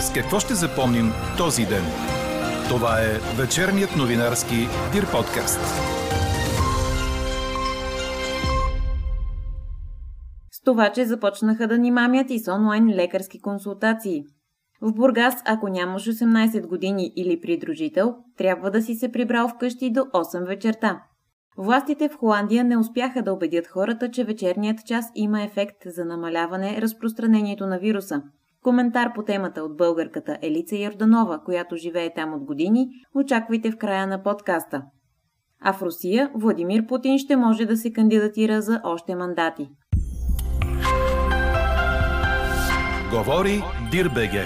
С какво ще запомним този ден? Това е вечерният новинарски Дир подкаст. С това, че започнаха да ни мамят и с онлайн лекарски консултации. В Бургас, ако нямаш 18 години или придружител, трябва да си се прибрал вкъщи до 8 вечерта. Властите в Холандия не успяха да убедят хората, че вечерният час има ефект за намаляване разпространението на вируса. Коментар по темата от българката Елица Йорданова, която живее там от години, очаквайте в края на подкаста. А в Русия Владимир Путин ще може да се кандидатира за още мандати. Говори Дирбеге.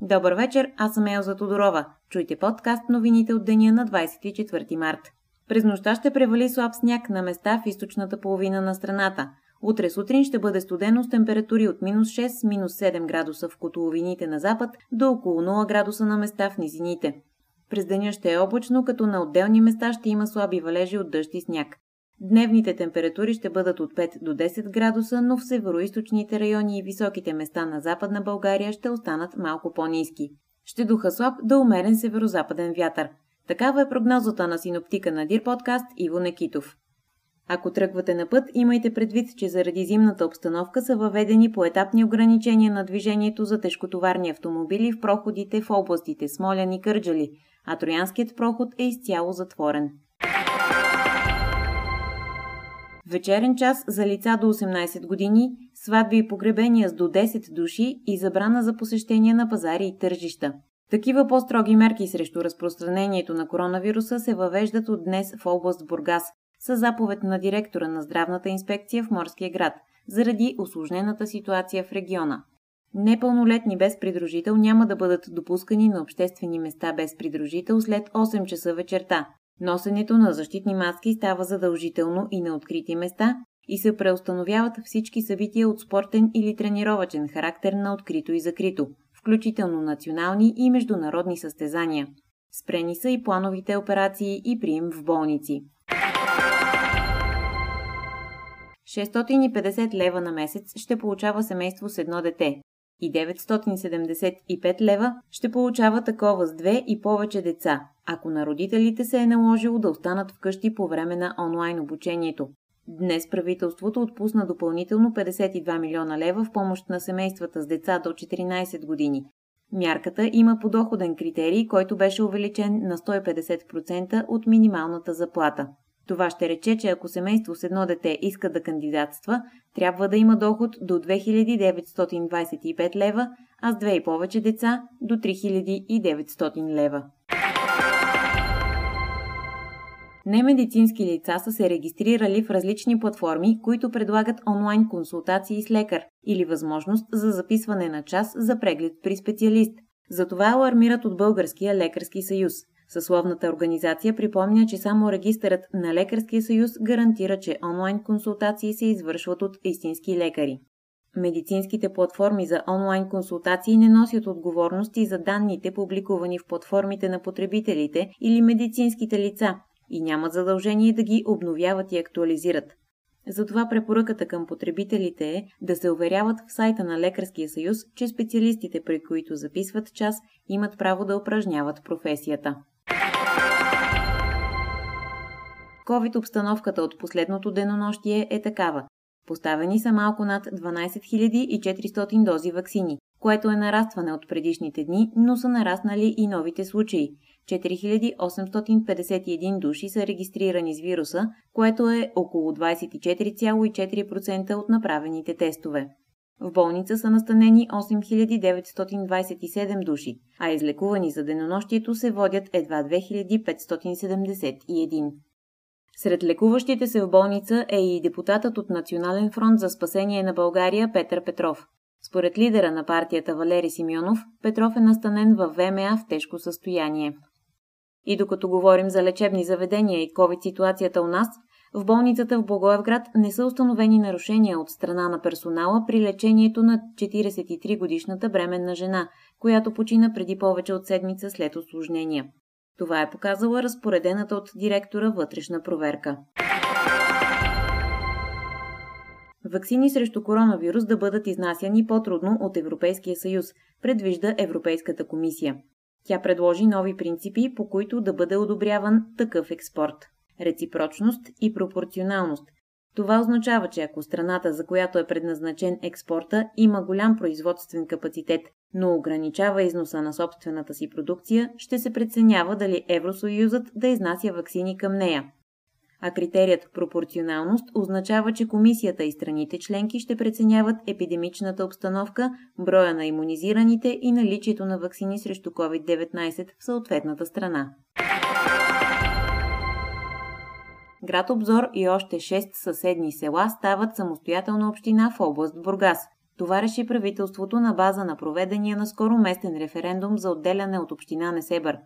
Добър вечер, аз съм Елза Тодорова. Чуйте подкаст новините от деня на 24 март. През нощта ще превали слаб сняг на места в източната половина на страната. Утре сутрин ще бъде студено с температури от минус 6, минус 7 градуса в котловините на запад до около 0 градуса на места в низините. През деня ще е облачно, като на отделни места ще има слаби валежи от дъжд и сняг. Дневните температури ще бъдат от 5 до 10 градуса, но в североизточните райони и високите места на Западна България ще останат малко по-низки. Ще духа слаб до умерен северо-западен вятър. Такава е прогнозата на синоптика на Дир подкаст Иво Некитов. Ако тръгвате на път, имайте предвид, че заради зимната обстановка са въведени поетапни ограничения на движението за тежкотоварни автомобили в проходите в областите Смолян и Кърджали, а Троянският проход е изцяло затворен. Вечерен час за лица до 18 години, сватби и погребения с до 10 души и забрана за посещение на пазари и тържища. Такива по-строги мерки срещу разпространението на коронавируса се въвеждат от днес в област Бургас, с заповед на директора на здравната инспекция в Морския град, заради осложнената ситуация в региона. Непълнолетни без придружител няма да бъдат допускани на обществени места без придружител след 8 часа вечерта. Носенето на защитни маски става задължително и на открити места и се преустановяват всички събития от спортен или тренировачен характер на открито и закрито, включително национални и международни състезания. Спрени са и плановите операции и прием в болници. 650 лева на месец ще получава семейство с едно дете и 975 лева ще получава такова с две и повече деца, ако на родителите се е наложило да останат вкъщи по време на онлайн обучението. Днес правителството отпусна допълнително 52 милиона лева в помощ на семействата с деца до 14 години. Мярката има подоходен критерий, който беше увеличен на 150% от минималната заплата. Това ще рече, че ако семейство с едно дете иска да кандидатства, трябва да има доход до 2925 лева, а с две и повече деца до 3900 лева. Немедицински лица са се регистрирали в различни платформи, които предлагат онлайн консултации с лекар или възможност за записване на час за преглед при специалист. Затова алармират от Българския лекарски съюз – Съсловната организация припомня, че само регистърът на Лекарския съюз гарантира, че онлайн консултации се извършват от истински лекари. Медицинските платформи за онлайн консултации не носят отговорности за данните, публикувани в платформите на потребителите или медицинските лица и нямат задължение да ги обновяват и актуализират. Затова препоръката към потребителите е да се уверяват в сайта на Лекарския съюз, че специалистите, при които записват час, имат право да упражняват професията. COVID обстановката от последното денонощие е такава. Поставени са малко над 12 400 дози вакцини, което е нарастване от предишните дни, но са нараснали и новите случаи. 4851 души са регистрирани с вируса, което е около 24,4% от направените тестове. В болница са настанени 8927 души, а излекувани за денонощието се водят едва 2571. Сред лекуващите се в болница е и депутатът от Национален фронт за спасение на България Петър Петров. Според лидера на партията Валери Симеонов, Петров е настанен в ВМА в тежко състояние. И докато говорим за лечебни заведения и COVID ситуацията у нас, в болницата в Благоевград не са установени нарушения от страна на персонала при лечението на 43-годишната бременна жена, която почина преди повече от седмица след осложнения. Това е показала разпоредената от директора вътрешна проверка. Ваксини срещу коронавирус да бъдат изнасяни по-трудно от Европейския съюз, предвижда Европейската комисия. Тя предложи нови принципи, по които да бъде одобряван такъв експорт – реципрочност и пропорционалност. Това означава, че ако страната, за която е предназначен експорта, има голям производствен капацитет, но ограничава износа на собствената си продукция, ще се преценява дали Евросоюзът да изнася ваксини към нея. А критерият пропорционалност означава, че комисията и страните членки ще преценяват епидемичната обстановка, броя на иммунизираните и наличието на вакцини срещу COVID-19 в съответната страна. Град Обзор и още 6 съседни села стават самостоятелна община в област Бургас. Това реши правителството на база на проведения наскоро местен референдум за отделяне от община Несебър.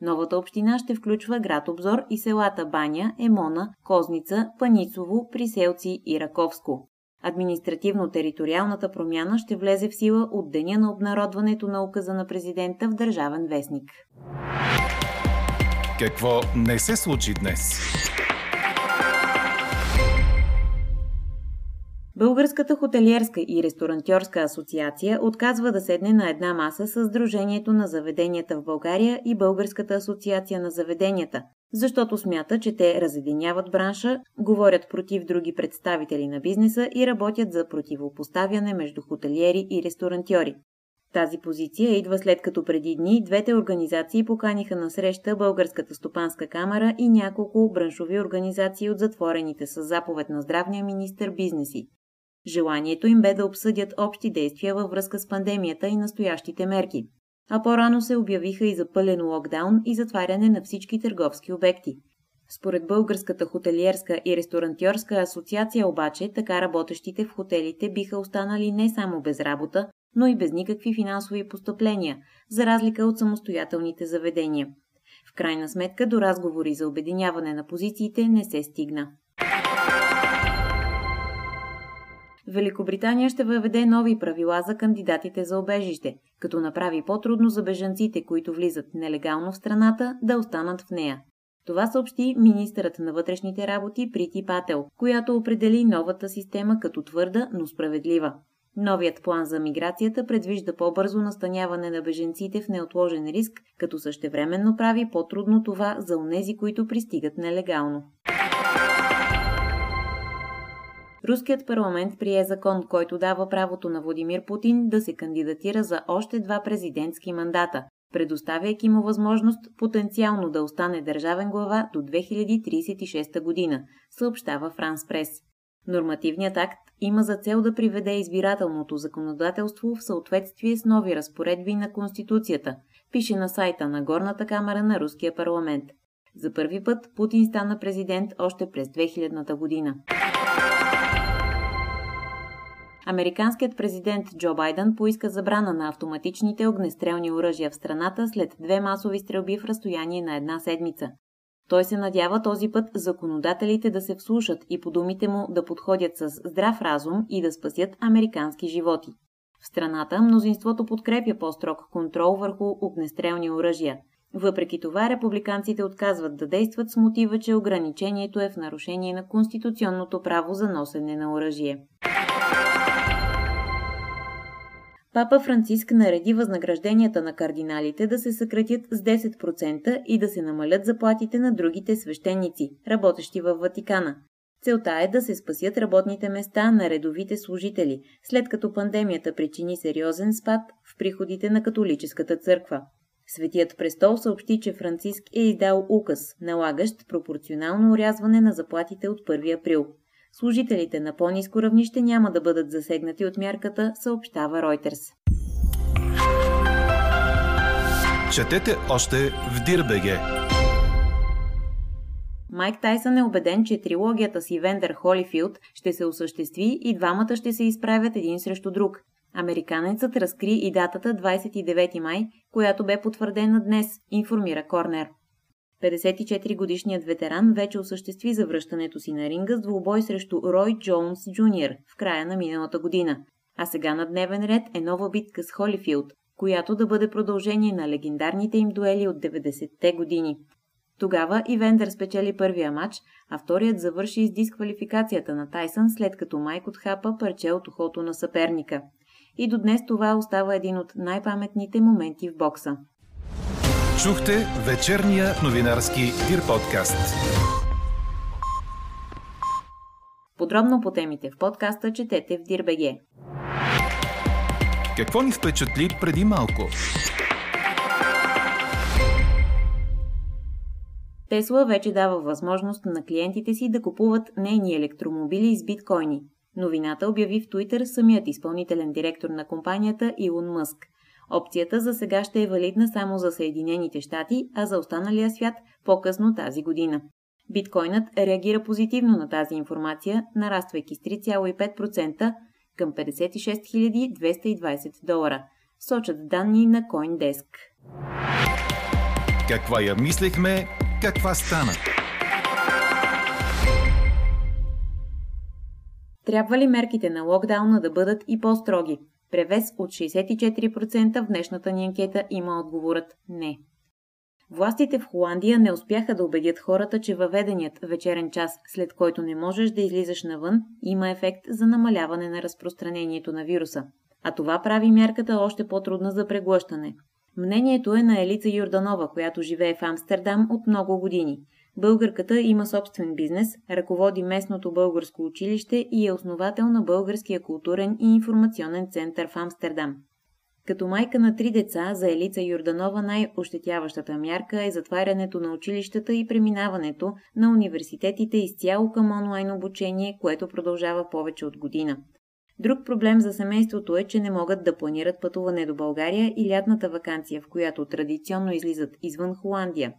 Новата община ще включва град Обзор и селата Баня, Емона, Козница, Паницово, Приселци и Раковско. Административно-териториалната промяна ще влезе в сила от деня на обнародването на указа на президента в Държавен вестник. Какво не се случи днес? Българската хотелиерска и ресторантьорска асоциация отказва да седне на една маса с Сдружението на заведенията в България и Българската асоциация на заведенията, защото смята, че те разединяват бранша, говорят против други представители на бизнеса и работят за противопоставяне между хотелиери и ресторантьори. Тази позиция идва след като преди дни двете организации поканиха на среща Българската стопанска камера и няколко браншови организации от затворените с заповед на здравния министр бизнеси. Желанието им бе да обсъдят общи действия във връзка с пандемията и настоящите мерки. А по-рано се обявиха и за пълен локдаун и затваряне на всички търговски обекти. Според Българската хотелиерска и ресторантьорска асоциация обаче, така работещите в хотелите биха останали не само без работа, но и без никакви финансови постъпления, за разлика от самостоятелните заведения. В крайна сметка до разговори за обединяване на позициите не се стигна. Великобритания ще въведе нови правила за кандидатите за обежище, като направи по-трудно за бежанците, които влизат нелегално в страната, да останат в нея. Това съобщи министърът на вътрешните работи Прити Пател, която определи новата система като твърда, но справедлива. Новият план за миграцията предвижда по-бързо настаняване на беженците в неотложен риск, като същевременно прави по-трудно това за онези, които пристигат нелегално. Руският парламент прие закон, който дава правото на Владимир Путин да се кандидатира за още два президентски мандата, предоставяйки му възможност потенциално да остане държавен глава до 2036 година, съобщава Франс Прес. Нормативният акт има за цел да приведе избирателното законодателство в съответствие с нови разпоредби на Конституцията, пише на сайта на Горната камера на Руския парламент. За първи път Путин стана президент още през 2000 година. Американският президент Джо Байден поиска забрана на автоматичните огнестрелни оръжия в страната след две масови стрелби в разстояние на една седмица. Той се надява този път законодателите да се вслушат и по думите му да подходят с здрав разум и да спасят американски животи. В страната мнозинството подкрепя по-строг контрол върху огнестрелни оръжия. Въпреки това, републиканците отказват да действат с мотива, че ограничението е в нарушение на конституционното право за носене на оръжие. Папа Франциск нареди възнагражденията на кардиналите да се съкратят с 10% и да се намалят заплатите на другите свещеници, работещи във Ватикана. Целта е да се спасят работните места на редовите служители, след като пандемията причини сериозен спад в приходите на католическата църква. Светият престол съобщи, че Франциск е издал указ, налагащ пропорционално урязване на заплатите от 1 април. Служителите на по-низко равнище няма да бъдат засегнати от мярката, съобщава Reuters. Четете още в Дирбеге. Майк Тайсън е убеден, че трилогията си Вендер Холифилд ще се осъществи и двамата ще се изправят един срещу друг. Американецът разкри и датата 29 май, която бе потвърдена днес, информира Корнер. 54-годишният ветеран вече осъществи завръщането си на ринга с двубой срещу Рой Джонс Джуниор в края на миналата година. А сега на дневен ред е нова битка с Холифилд, която да бъде продължение на легендарните им дуели от 90-те години. Тогава и Вендер спечели първия матч, а вторият завърши с дисквалификацията на Тайсън, след като Майк отхапа парче от ухото на съперника. И до днес това остава един от най-паметните моменти в бокса. Чухте вечерния новинарски Дир подкаст. Подробно по темите в подкаста четете в Дирбеге. Какво ни впечатли преди малко? Тесла вече дава възможност на клиентите си да купуват нейни електромобили с биткоини. Новината обяви в Twitter самият изпълнителен директор на компанията Илон Мъск. Опцията за сега ще е валидна само за Съединените щати, а за останалия свят по-късно тази година. Биткоинът реагира позитивно на тази информация, нараствайки с 3,5% към 56 220 долара, сочат данни на CoinDesk. Каква я мислехме, каква стана? Трябва ли мерките на локдауна да бъдат и по-строги? Превес от 64% в днешната ни анкета има отговорът не. Властите в Холандия не успяха да убедят хората, че въведеният вечерен час, след който не можеш да излизаш навън, има ефект за намаляване на разпространението на вируса. А това прави мярката още по-трудна за преглъщане. Мнението е на Елица Юрданова, която живее в Амстердам от много години. Българката има собствен бизнес, ръководи местното българско училище и е основател на Българския културен и информационен център в Амстердам. Като майка на три деца, за Елица Юрданова най-ощетяващата мярка е затварянето на училищата и преминаването на университетите изцяло към онлайн обучение, което продължава повече от година. Друг проблем за семейството е, че не могат да планират пътуване до България и лятната вакансия, в която традиционно излизат извън Холандия.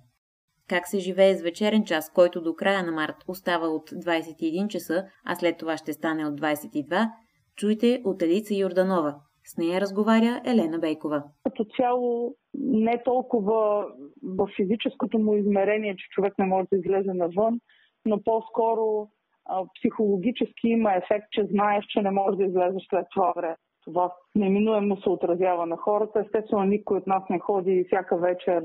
Как се живее с вечерен час, който до края на март остава от 21 часа, а след това ще стане от 22, чуйте от Елица Йорданова. С нея разговаря Елена Бейкова. Като цяло не толкова в физическото му измерение, че човек не може да излезе навън, но по-скоро психологически има ефект, че знаеш, че не можеш да излезеш след това време. Това неминуемо се отразява на хората. Естествено, никой от нас не ходи всяка вечер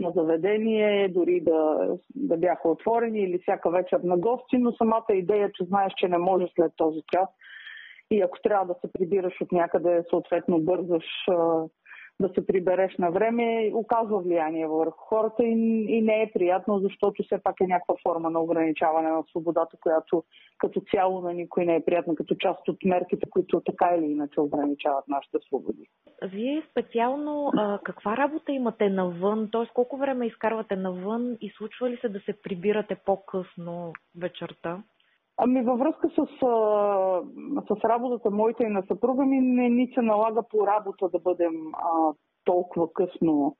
на заведение, дори да, да бяха отворени или всяка вечер на гости, но самата идея, че знаеш, че не можеш след този час и ако трябва да се прибираш от някъде, съответно бързаш да се прибереш на време, оказва влияние върху хората и, и не е приятно, защото все пак е някаква форма на ограничаване на свободата, която като цяло на никой не е приятна, като част от мерките, които така или иначе ограничават нашите свободи. Вие специално а, каква работа имате навън, т.е. колко време изкарвате навън и случва ли се да се прибирате по-късно вечерта? Ами във връзка с, с работата моите и на съпруга ми не ни се налага по работа да бъдем а, толкова късно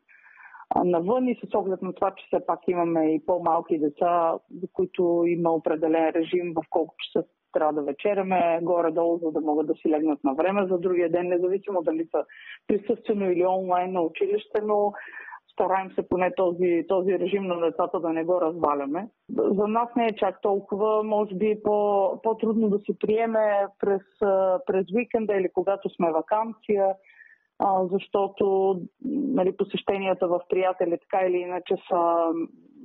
а, навън и с оглед на това, че все пак имаме и по-малки деца, за които има определен режим в колко часа трябва да вечеряме горе-долу, за да могат да си легнат на време за другия ден, независимо дали са присъствено или онлайн на училище, но стараем се поне този, този режим на децата да не го разваляме. За нас не е чак толкова, може би по, по-трудно да се приеме през, през уикенда или когато сме вакансия, защото нали, посещенията в приятели така или иначе са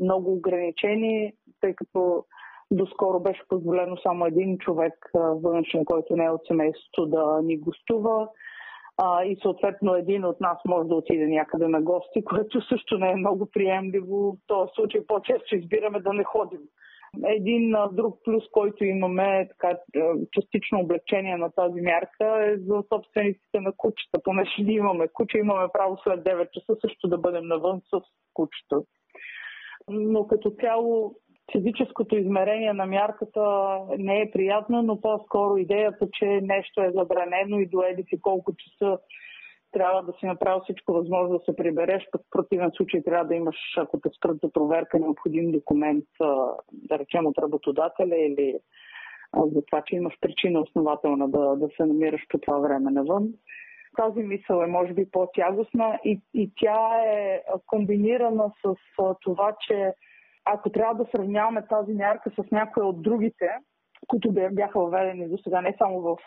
много ограничени, тъй като доскоро беше позволено само един човек външен, който не е от семейството да ни гостува а, и съответно един от нас може да отиде някъде на гости, което също не е много приемливо. В този случай по-често избираме да не ходим. Един друг плюс, който имаме, така, частично облегчение на тази мярка е за собствениците на кучета. Понеже ние имаме куча, имаме право след 9 часа също да бъдем навън с кучета. Но като цяло физическото измерение на мярката не е приятно, но по-скоро идеята, че нещо е забранено и доеди си колко часа трябва да си направил всичко възможно да се прибереш, в противен случай трябва да имаш, ако те спрат за проверка, необходим документ, да речем от работодателя или за това, че имаш причина основателна да, да се намираш по това време навън. Тази мисъл е може би по-тягостна и, и тя е комбинирана с това, че ако трябва да сравняваме тази мярка с някоя от другите, които бяха въведени до сега, не само в,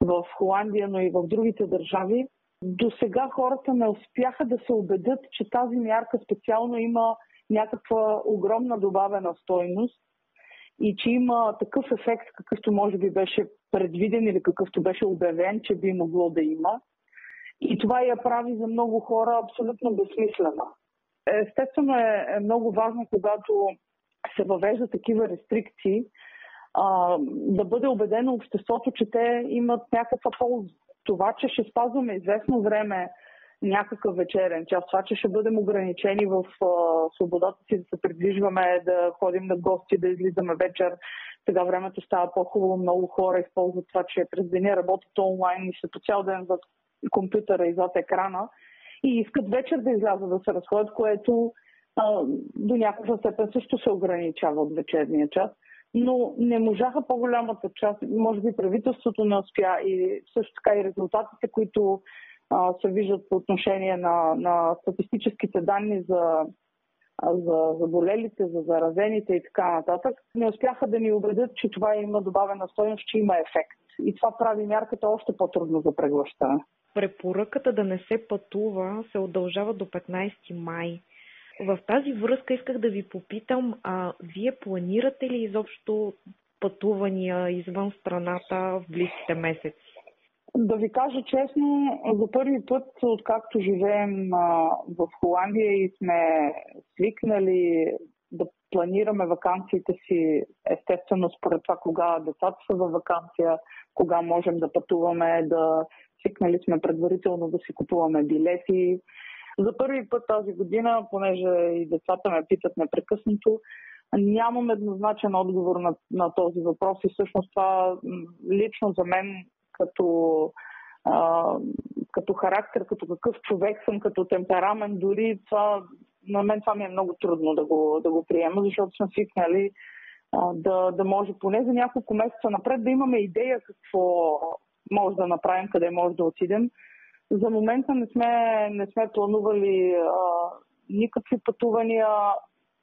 в Холандия, но и в другите държави, до сега хората не успяха да се убедят, че тази мярка специално има някаква огромна добавена стойност и че има такъв ефект, какъвто може би беше предвиден или какъвто беше обявен, че би могло да има. И това я прави за много хора абсолютно безсмислена. Естествено е, е много важно, когато се въвежда такива рестрикции, а, да бъде убедено обществото, че те имат някаква полза. Това, че ще спазваме известно време някакъв вечерен час, това, че ще бъдем ограничени в а, свободата си да се придвижваме, да ходим на гости, да излизаме вечер. Сега времето става по-хубаво, много хора използват това, че през деня работят онлайн и са по цял ден зад компютъра и зад екрана и искат вечер да излязат да се разходят, което а, до някаква степен също се ограничава от вечерния час. Но не можаха по-голямата част, може би правителството не успя и също така и резултатите, които а, се виждат по отношение на, на статистическите данни за, за заболелите, за заразените и така нататък, не успяха да ни убедят, че това има добавена стоеност, че има ефект. И това прави мярката още по-трудно за преглъщане. Препоръката да не се пътува се удължава до 15 май. В тази връзка исках да ви попитам, а вие планирате ли изобщо пътувания извън страната в близките месеци? Да ви кажа честно, за първи път, откакто живеем в Холандия и сме свикнали да планираме вакансиите си, естествено според това кога децата са във вакансия, кога можем да пътуваме, да свикнали сме предварително да си купуваме билети. За първи път тази година, понеже и децата ме питат непрекъснато, нямам еднозначен отговор на, на този въпрос и всъщност това лично за мен като, а, като характер, като какъв човек съм, като темперамент, дори това, на мен това ми е много трудно да го, да го приема, защото сме свикнали да, да може поне за няколко месеца напред да имаме идея какво може да направим, къде може да отидем. За момента не сме, не сме планували а, никакви пътувания.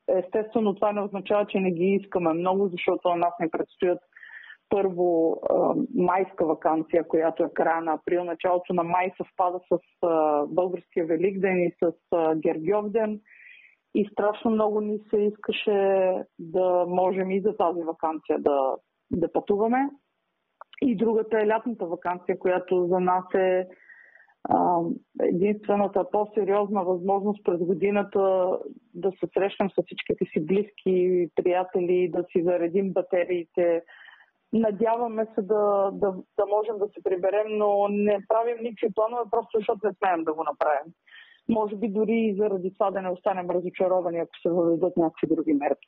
Естествено, това не означава, че не ги искаме много, защото на нас не предстоят първо а, майска вакансия, която е края на април. Началото на май съвпада с а, българския Великден и с а, Гергьовден. И страшно много ни се искаше да можем и за тази вакансия да, да пътуваме. И другата е лятната вакансия, която за нас е единствената по-сериозна възможност през годината да се срещнем с всичките си близки, приятели, да си заредим батериите. Надяваме се да, да, да можем да се приберем, но не правим никакви планове, просто защото не смеем да го направим. Може би дори и заради това да не останем разочаровани, ако се въведат някакви други мерки.